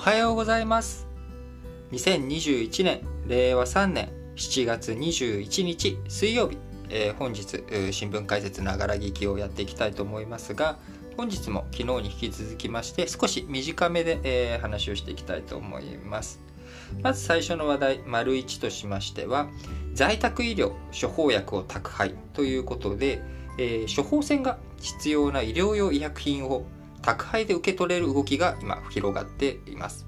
はようございます。2021年令和3年7月21日水曜日、えー、本日新聞解説ながら聞きをやっていきたいと思いますが本日も昨日に引き続きまして少し短めで、えー、話をしていきたいと思います。まず最初の話題丸1としましては在宅医療処方薬を宅配ということで、えー、処方箋が必要な医療用医薬品を宅配で受け取れる動きが今広がっています。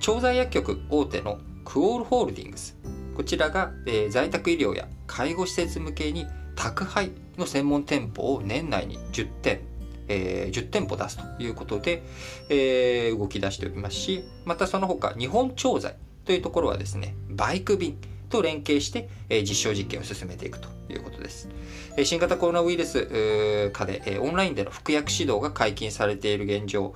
調剤薬局大手のクオールホールディングス。こちらが、えー、在宅医療や介護施設向けに宅配の専門店舗を年内に10店、えー、10店舗出すということで、えー、動き出しておりますしまたその他日本調剤というところはですねバイク便と連携して、え実証実験を進めていくと。いうことです。新型コロナウイルス下で、オンラインでの服薬指導が解禁されている現状、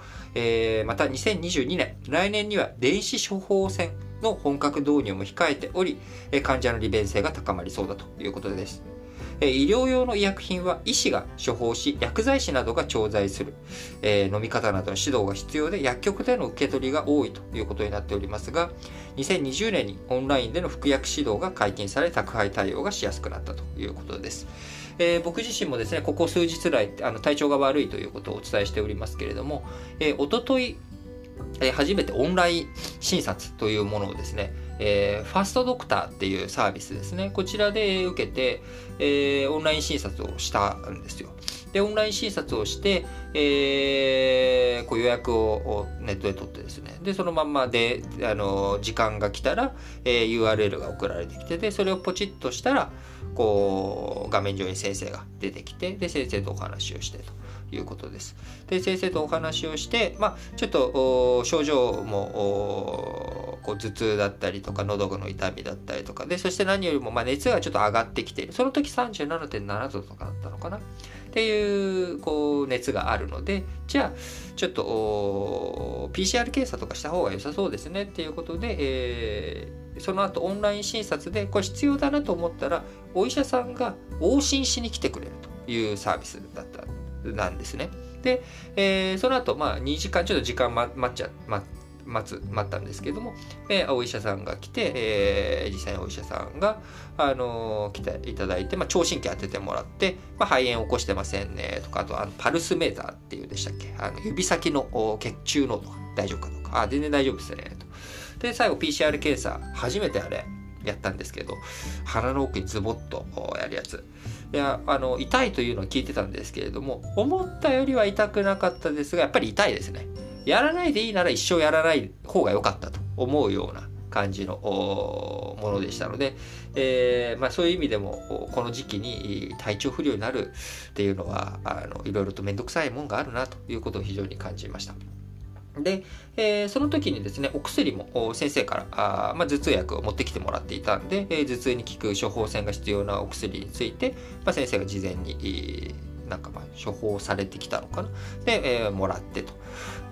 また2022年、来年には電子処方箋の本格導入も控えており、患者の利便性が高まりそうだということです。医療用の医薬品は医師が処方し、薬剤師などが調剤する、えー、飲み方などの指導が必要で、薬局での受け取りが多いということになっておりますが、2020年にオンラインでの服薬指導が解禁され、宅配対応がしやすくなったということです。えー、僕自身もですね、ここ数日来、あの体調が悪いということをお伝えしておりますけれども、えー、おととい、え、初めてオンライン診察というものをですね、えー、ファストドクターっていうサービスですね。こちらで受けて、えー、オンライン診察をしたんですよ。で、オンライン診察をして、えー、こう予約をネットで取ってですね。で、そのまんまで、あの、時間が来たら、えー、URL が送られてきて、で、それをポチッとしたら、こう、画面上に先生が出てきて、で、先生とお話をしてと。いうことです。で、先生とお話をして、まあ、ちょっと症状もこう頭痛だったりとか、喉の痛みだったりとか、で、そして何よりも、まあ、熱がちょっと上がってきている。その時37.7度とかだったのかな？っていう、こう、熱があるので、じゃあ、ちょっと、PCR 検査とかした方が良さそうですねっていうことで、えー、その後オンライン診察でこれ必要だなと思ったらお医者さんが往診しに来てくれるというサービスだったなんですね。で、えー、その後、まあ、2時間、ちょっと時間待っちゃ、待待つ、待ったんですけども、えー、お医者さんが来て、えー、実際にお医者さんが、あのー、来ていただいて、まあ、聴診器当ててもらって、まあ、肺炎起こしてませんね、とか、あと、あのパルスメーターっていうでしたっけ？あの指先の血中濃度が大丈夫かとか、あ、全然大丈夫ですね、と。で、最後 PCR 検査、初めてあれ、やったんですけど、鼻の奥にズボッとやるやつ。いやあの痛いというのは聞いてたんですけれども思ったよりは痛くなかったですがやっぱり痛いですねやらないでいいなら一生やらない方が良かったと思うような感じのものでしたので、えー、まあ、そういう意味でもこの時期に体調不良になるっていうのはあのいろいろと面倒くさいもんがあるなということを非常に感じました。で、えー、その時にですね、お薬も先生からあ、まあ、頭痛薬を持ってきてもらっていたんで、えー、頭痛に効く処方箋が必要なお薬について、まあ、先生が事前に、なんかまあ処方されてきたのかな。で、えー、もらってと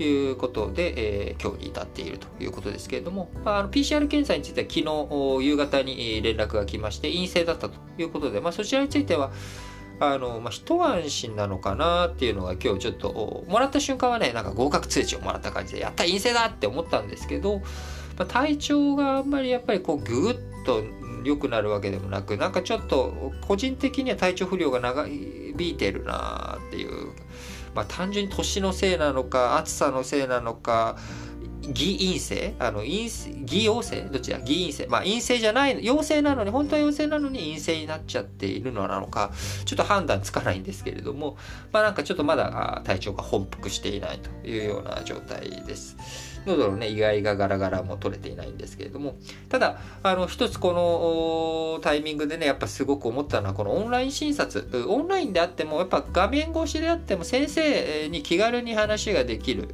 いうことで、えー、今日に至っているということですけれども、まあ、あの PCR 検査については昨日夕方に連絡が来まして、陰性だったということで、まあ、そちらについては、あの、まあ、一安心なのかなっていうのが今日ちょっと、もらった瞬間はね、なんか合格通知をもらった感じで、やった陰性だって思ったんですけど、まあ、体調があんまりやっぱりこう、ぐぐっと良くなるわけでもなく、なんかちょっと、個人的には体調不良が長引いてるなっていう、まあ、単純に年のせいなのか、暑さのせいなのか、偽陰性？あの陰偽陽性？どちら偽陰性。まあ陰性じゃない陽性なのに本当は陽性なのに陰性になっちゃっているのなのかちょっと判断つかないんですけれどもまあなんかちょっとまだ体調が本復していないというような状態です。喉のね、意外がガラガラも取れていないんですけれども、ただ、あの、一つこのタイミングでね、やっぱすごく思ったのは、このオンライン診察、オンラインであっても、やっぱ画面越しであっても、先生に気軽に話ができるっ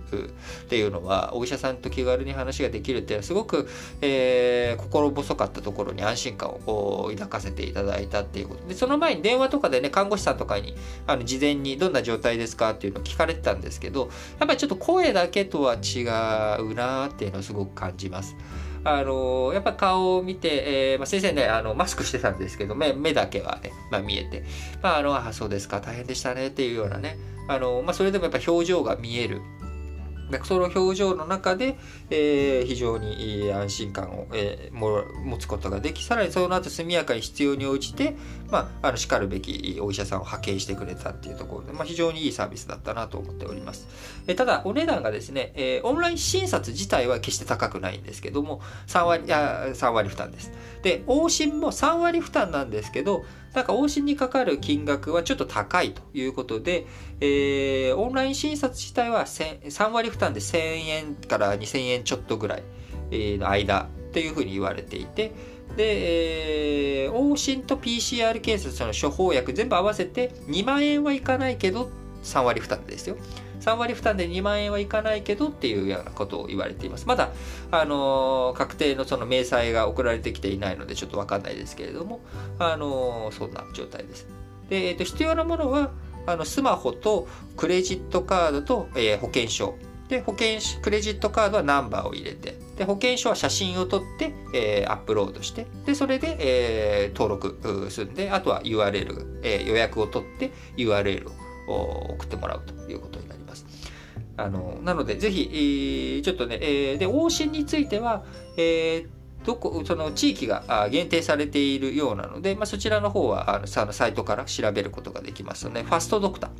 ていうのは、お医者さんと気軽に話ができるっていうのは、すごく、えー、心細かったところに安心感を抱かせていただいたっていうこと。で、その前に電話とかでね、看護師さんとかに、あの、事前にどんな状態ですかっていうのを聞かれてたんですけど、やっぱりちょっと声だけとは違う、なっていうのをすごく感じます。あのやっぱ顔を見て、えーまあ、先生ねあのマスクしてたんですけど目目だけはね、まあ、見えて、まあ、あのあそうですか大変でしたねっていうようなねあの、まあ、それでもやっぱ表情が見えるその表情の中で、えー、非常に安心感を、えー、も持つことができさらにその後速やかに必要に応じて、まあ、あのしかるべきお医者さんを派遣してくれたっていうところで、まあ、非常にいいサービスだったなと思っております、えー、ただお値段がですね、えー、オンライン診察自体は決して高くないんですけども3割あ3割負担です。で往診も3割負担なんですけどなんか往診にかかる金額はちょっと高いということで、えー、オンライン診察自体は3割負担で1000円から2000円ちょっとぐらいの間っていうふうに言われていて、で、えー、往診と PCR 検査の処方薬全部合わせて2万円はいかないけど3割負担ですよ。3割負担で2万円はいかないけどっていうようなことを言われています。まだ、あの、確定のその明細が送られてきていないのでちょっとわかんないですけれども、あの、そんな状態です。で、えーと、必要なものは、あのスマホとクレジットカードと、えー、保険証。で、保険、クレジットカードはナンバーを入れて、で、保険証は写真を撮って、えー、アップロードして、で、それで、えー、登録するんで、あとは URL、えー、予約を取って URL を送ってもらうということに。あの、なので、ぜひ、え、ちょっとね、えー、で、往診については、えー、どこ、その地域が限定されているようなので、まあ、そちらの方はあのサイトから調べることができますので、ファストドクター。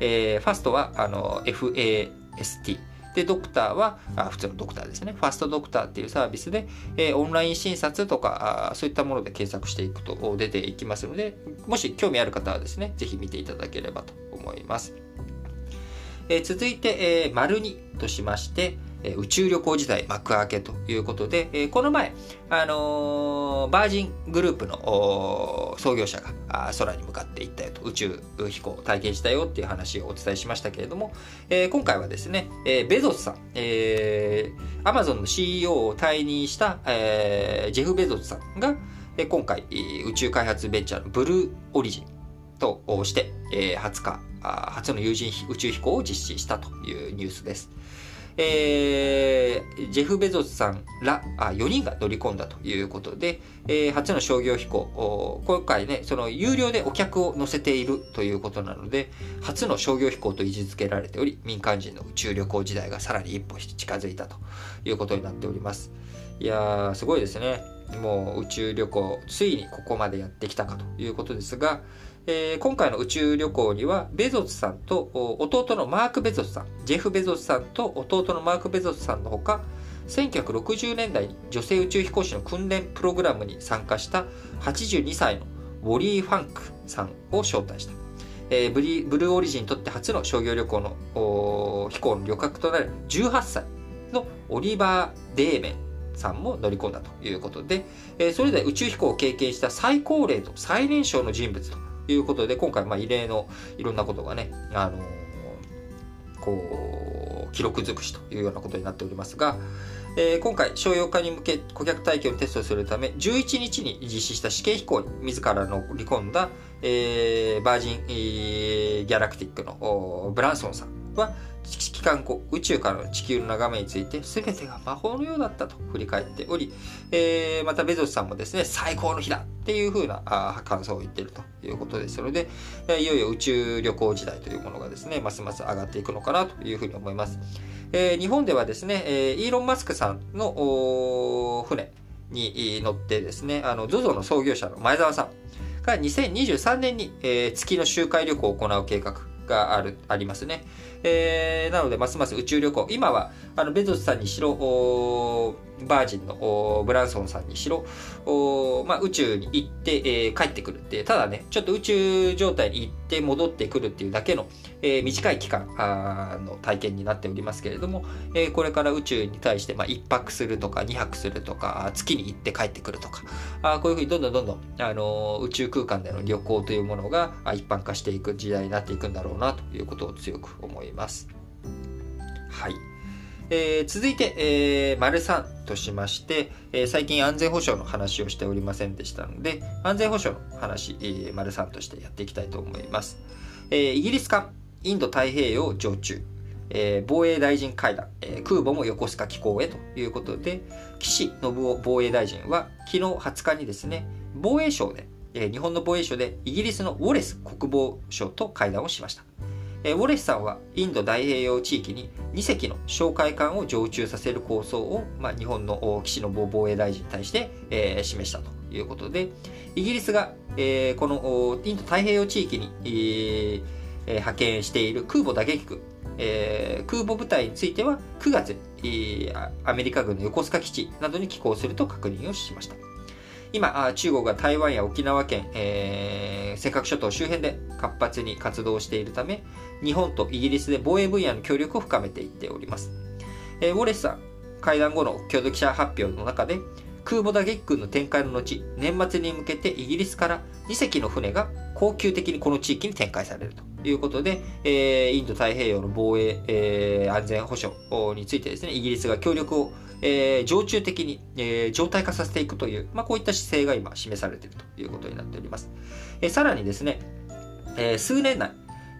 えー、ファストはあの FAST。で、ドクターはあ普通のドクターですね。ファストドクターっていうサービスで、えー、オンライン診察とかあそういったもので検索していくと出ていきますので、もし興味ある方はですね、ぜひ見ていただければと思います。え、続いて、えー、丸2としまして、え宇宙旅行時代幕開けということで、えこの前、あの、バージングループの創業者が空に向かって行ったよと、宇宙飛行を体験したよっていう話をお伝えしましたけれども、え、今回はですね、え、ベゾスさん、えー、アマゾンの CEO を退任した、えー、ジェフ・ベゾスさんが、今回、宇宙開発ベンチャーのブルーオリジンとして、20日、初の有人宇宙飛行を実施したというニュースです。えー、ジェフ・ベゾスさんらあ4人が乗り込んだということで、えー、初の商業飛行、今回ね、その有料でお客を乗せているということなので、初の商業飛行と位置づけられており、民間人の宇宙旅行時代がさらに一歩近づいたということになっております。いやー、すごいですね。もう宇宙旅行、ついにここまでやってきたかということですが、えー、今回の宇宙旅行にはベゾスさんと弟のマーク・ベゾスさん、ジェフ・ベゾスさんと弟のマーク・ベゾスさんのほか、1960年代に女性宇宙飛行士の訓練プログラムに参加した82歳のウォリー・ファンクさんを招待した。えー、ブリブルーオリジンにとって初の商業旅行の飛行の旅客となる18歳のオリバー・デーメンさんも乗り込んだということで、えー、それで宇宙飛行を経験した最高齢と最年少の人物ということで、今回、まあ、異例のいろんなことがね、あのー、こう、記録尽くしというようなことになっておりますが、えー、今回、商用化に向け顧客体験をテストするため、11日に実施した試験飛行に自ら乗り込んだ、えー、バージン、えー、ギャラクティックのブランソンさん。は、期間後、宇宙からの地球の眺めについて、全てが魔法のようだったと振り返っており、えー、またベゾスさんもですね、最高の日だっていう風なあ感想を言っているということですので、えいよいよ宇宙旅行時代というものがですね、ますます上がっていくのかなというふうに思います。えー、日本ではですね、え、イーロン・マスクさんの船に乗ってですね、あの、ZOZO の創業者の前澤さんが2023年に、え、月の周回旅行を行う計画がある、ありますね。えー、なので、ますます宇宙旅行。今は、あの、ベゾスさんにしろ、バージンのブランソンさんにしろ、まあ、宇宙に行って、えー、帰ってくるって、ただね、ちょっと宇宙状態に行って戻ってくるっていうだけの、えー、短い期間の体験になっておりますけれども、えー、これから宇宙に対して、まあ、1泊するとか2泊するとか、月に行って帰ってくるとか、あこういうふうにどんどんどんどん、あの宇宙空間での旅行というものが一般化していく時代になっていくんだろうなということを強く思います。はい。えー、続いて、えー、丸3としまして、えー、最近安全保障の話をしておりませんでしたので、安全保障の話、えー、丸3としてやっていきたいと思います。えー、イギリス艦、インド太平洋常駐、えー、防衛大臣会談、えー、空母も横須賀機構へということで、岸信夫防衛大臣は昨日20日にですね、防衛省で、えー、日本の防衛省でイギリスのウォレス国防相と会談をしました。えウォレスさんはインド太平洋地域に2隻の哨戒艦を常駐させる構想を、まあ、日本の岸信防衛大臣に対して、えー、示したということで、イギリスが、えー、このインド太平洋地域に、えー、派遣している空母打撃区、えー、空母部隊については9月、えー、アメリカ軍の横須賀基地などに寄港すると確認をしました。今、中国が台湾や沖縄県、えー、尖閣諸島周辺で活発に活動しているため、日本とイギリスで防衛分野の協力を深めていっております。えー、ウォレスさん、会談後の共同記者発表の中で、空母打撃群の展開の後、年末に向けてイギリスから2隻の船が恒久的にこの地域に展開されるということで、えー、インド太平洋の防衛、えー、安全保障についてですね、イギリスが協力を、えー、常駐的に、えー、常態化させていくという、まあ、こういった姿勢が今示されているということになっております。えー、さらにですね、えー、数年内、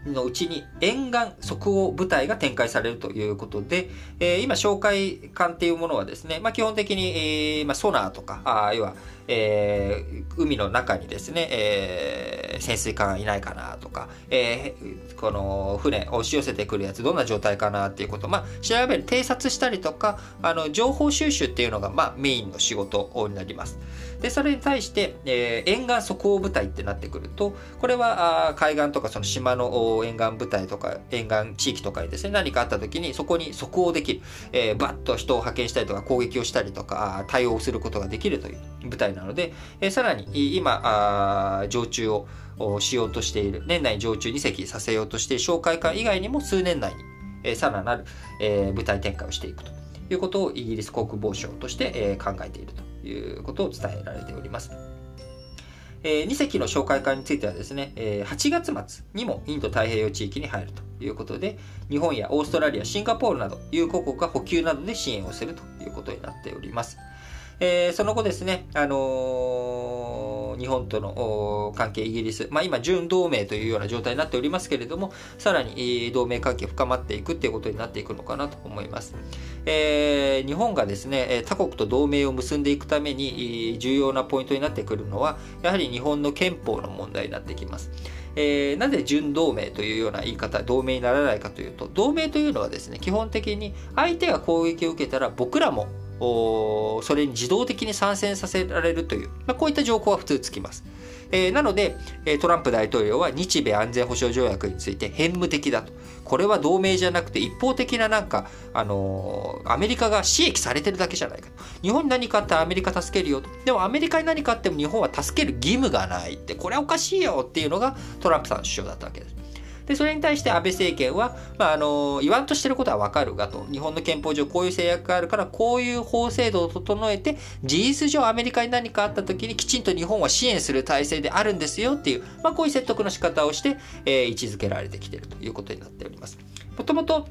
のうちに沿岸即応部隊が展開されるということで、えー、今、哨戒艦っていうものはですね、まあ、基本的に、えーまあ、ソナーとか、あ要は、えー、海の中にですね、えー、潜水艦いないかなとか、えー、この船押し寄せてくるやつどんな状態かなっていうこと、まあ、調べる、偵察したりとか、あの、情報収集っていうのが、まあ、メインの仕事になります。で、それに対して、えー、沿岸即応部隊ってなってくると、これはあ海岸とかその島の沿岸部隊とか沿岸地域とかにですね、何かあった時にそこに即応できる、えー、バッと人を派遣したりとか攻撃をしたりとか対応することができるという部隊なので、え、さらに今、常駐をしようとしている、年内に常駐2隻させようとしている哨戒艦以外にも数年内に、え、さらなる、えー、部隊展開をしていくということをイギリス国防省として、え、考えているということを伝えられております。え、2隻の紹介会についてはですね、え、8月末にもインド太平洋地域に入るということで、日本やオーストラリア、シンガポールなど、友好国が補給などで支援をするということになっております。えー、その後ですね、あのー、日本との関係、イギリス、まあ、今、準同盟というような状態になっておりますけれども、さらに同盟関係深まっていくっていうことになっていくのかなと思います。えー、日本がですね、他国と同盟を結んでいくために重要なポイントになってくるのは、やはり日本の憲法の問題になってきます。えー、なぜ準同盟というような言い方、同盟にならないかというと、同盟というのはですね、基本的に相手が攻撃を受けたら僕らもそれに自動的に参戦させられるという、まあ、こういった条項は普通つきます。えー、なので、トランプ大統領は日米安全保障条約について偏無的だと。これは同盟じゃなくて一方的ななんか、あのー、アメリカが刺激されてるだけじゃないかと。日本に何かあったらアメリカ助けるよと。でもアメリカに何かあっても日本は助ける義務がないって、これはおかしいよっていうのがトランプさんの主張だったわけです。で、それに対して安倍政権は、まあ、あの、言わんとしてることはわかるがと、日本の憲法上こういう制約があるから、こういう法制度を整えて、事実上アメリカに何かあった時にきちんと日本は支援する体制であるんですよっていう、まあ、こういう説得の仕方をして、えー、位置づけられてきているということになっております。もともと、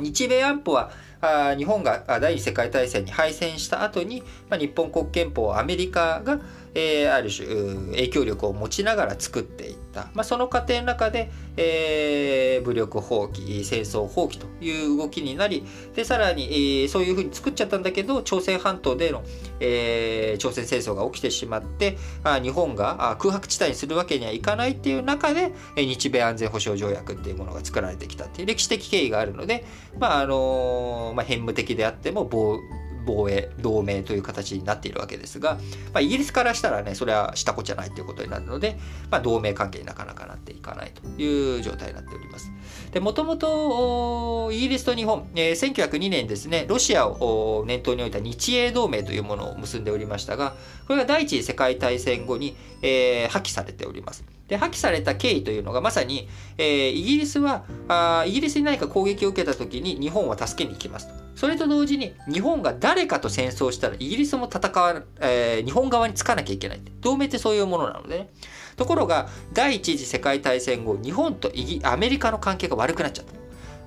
日米安保はあ日本が第二次世界大戦に敗戦した後に、まあ、日本国憲法をアメリカがえー、ある種影響力を持ちながら作っていった、まあ、その過程の中で、えー、武力放棄戦争放棄という動きになりでさらに、えー、そういうふうに作っちゃったんだけど朝鮮半島での、えー、朝鮮戦争が起きてしまってあ日本が空白地帯にするわけにはいかないっていう中で日米安全保障条約っていうものが作られてきたっていう歴史的経緯があるので、まああのまあ、偏無的であっても防防衛、同盟という形になっているわけですが、まあ、イギリスからしたらね、それはしたこじゃないということになるので、まあ、同盟関係になかなかなっていかないという状態になっております。で、もともと、イギリスと日本、えー、1902年ですね、ロシアを念頭に置いた日英同盟というものを結んでおりましたが、これが第一次世界大戦後に、えー、破棄されております。で、破棄された経緯というのがまさに、えー、イギリスはあ、イギリスに何か攻撃を受けた時に日本は助けに行きますと。それと同時に日本が誰かと戦争したらイギリスも戦わ、えー、日本側につかなきゃいけない。同盟ってそういうものなのでね。ところが、第一次世界大戦後、日本とイギアメリカの関係が悪くなっちゃっ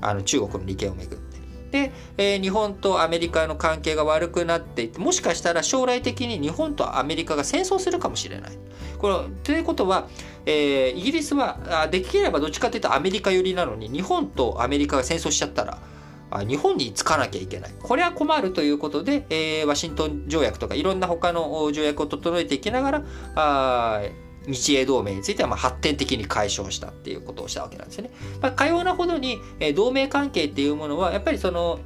た。あの中国の利権をめぐって。で、えー、日本とアメリカの関係が悪くなっていて、もしかしたら将来的に日本とアメリカが戦争するかもしれない。これということは、えー、イギリスはできればどっちかというとアメリカ寄りなのに、日本とアメリカが戦争しちゃったら、日本に着かなきゃいけない。これは困るということで、えー、ワシントン条約とかいろんな他の条約を整えていきながら、あ日英同盟についてはま発展的に解消したっていうことをしたわけなんですよね。まあ、かようなほどに、え同盟関係っていうものはやっぱりその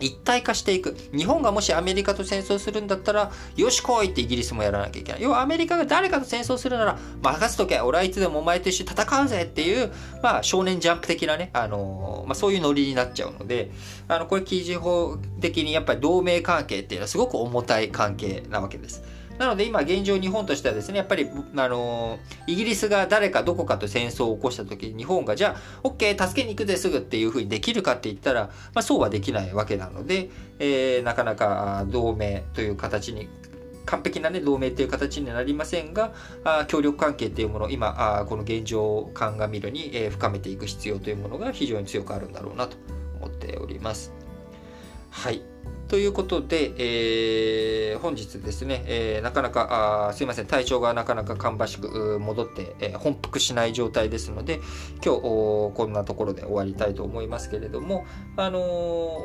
一体化していく。日本がもしアメリカと戦争するんだったら、よし来いってイギリスもやらなきゃいけない。要はアメリカが誰かと戦争するなら、任せとけ、俺はいつでもお前と一緒に戦うぜっていう、まあ少年ジャンプ的なね、あのー、まあそういうノリになっちゃうので、あの、これ記事法的にやっぱり同盟関係っていうのはすごく重たい関係なわけです。なので今現状日本としてはですね、やっぱり、あの、イギリスが誰かどこかと戦争を起こした時に日本がじゃあ、OK、助けに行くぜすぐっていうふうにできるかって言ったら、まあそうはできないわけなので、えー、なかなか同盟という形に完璧な、ね、同盟という形になりませんが、あ協力関係というものを今あ、この現状を鑑みるに、えー、深めていく必要というものが非常に強くあるんだろうなと思っております。はい。ということで、えー、本日ですね、えー、なかなか、あすいません、体調がなかなか芳しく戻って、えー、本復しない状態ですので、今日、こんなところで終わりたいと思いますけれども、あのー、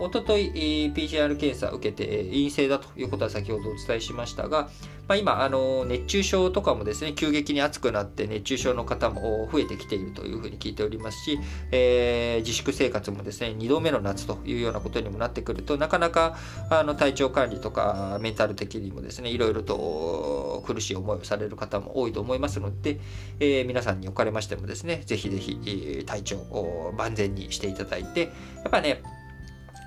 おととい、PCR 検査受けて陰性だということは先ほどお伝えしましたが、まあ、今、あの熱中症とかもですね、急激に暑くなって熱中症の方も増えてきているというふうに聞いておりますし、えー、自粛生活もですね、2度目の夏というようなことにもなってくると、なかなかあの体調管理とかメンタル的にもですね、いろいろと苦しい思いをされる方も多いと思いますので、えー、皆さんにおかれましてもですね、ぜひぜひ体調を万全にしていただいて、やっぱね、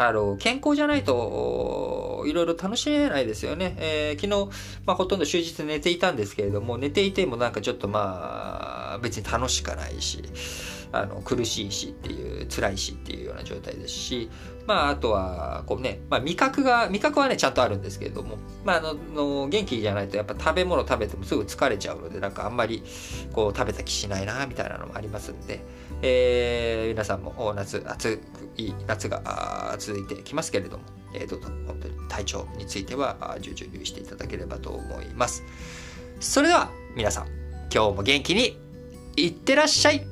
あの、健康じゃないと、いろいろ楽しめないですよね。えー、昨日、まあ、ほとんど終日寝ていたんですけれども、寝ていてもなんかちょっとまあ、別に楽しかないし、あの、苦しいしっていう、辛いしっていうような状態ですし、まあ、あとは、こうね、まあ、味覚が、味覚はね、ちゃんとあるんですけれども、まあ、あの、の元気じゃないと、やっぱ食べ物食べてもすぐ疲れちゃうので、なんかあんまり、こう、食べた気しないな、みたいなのもありますんで、えー、皆さんも夏、暑い夏が続いてきますけれども、えー、どうぞ、本当に体調については、重々留意していただければと思います。それでは、皆さん、今日も元気に、いってらっしゃい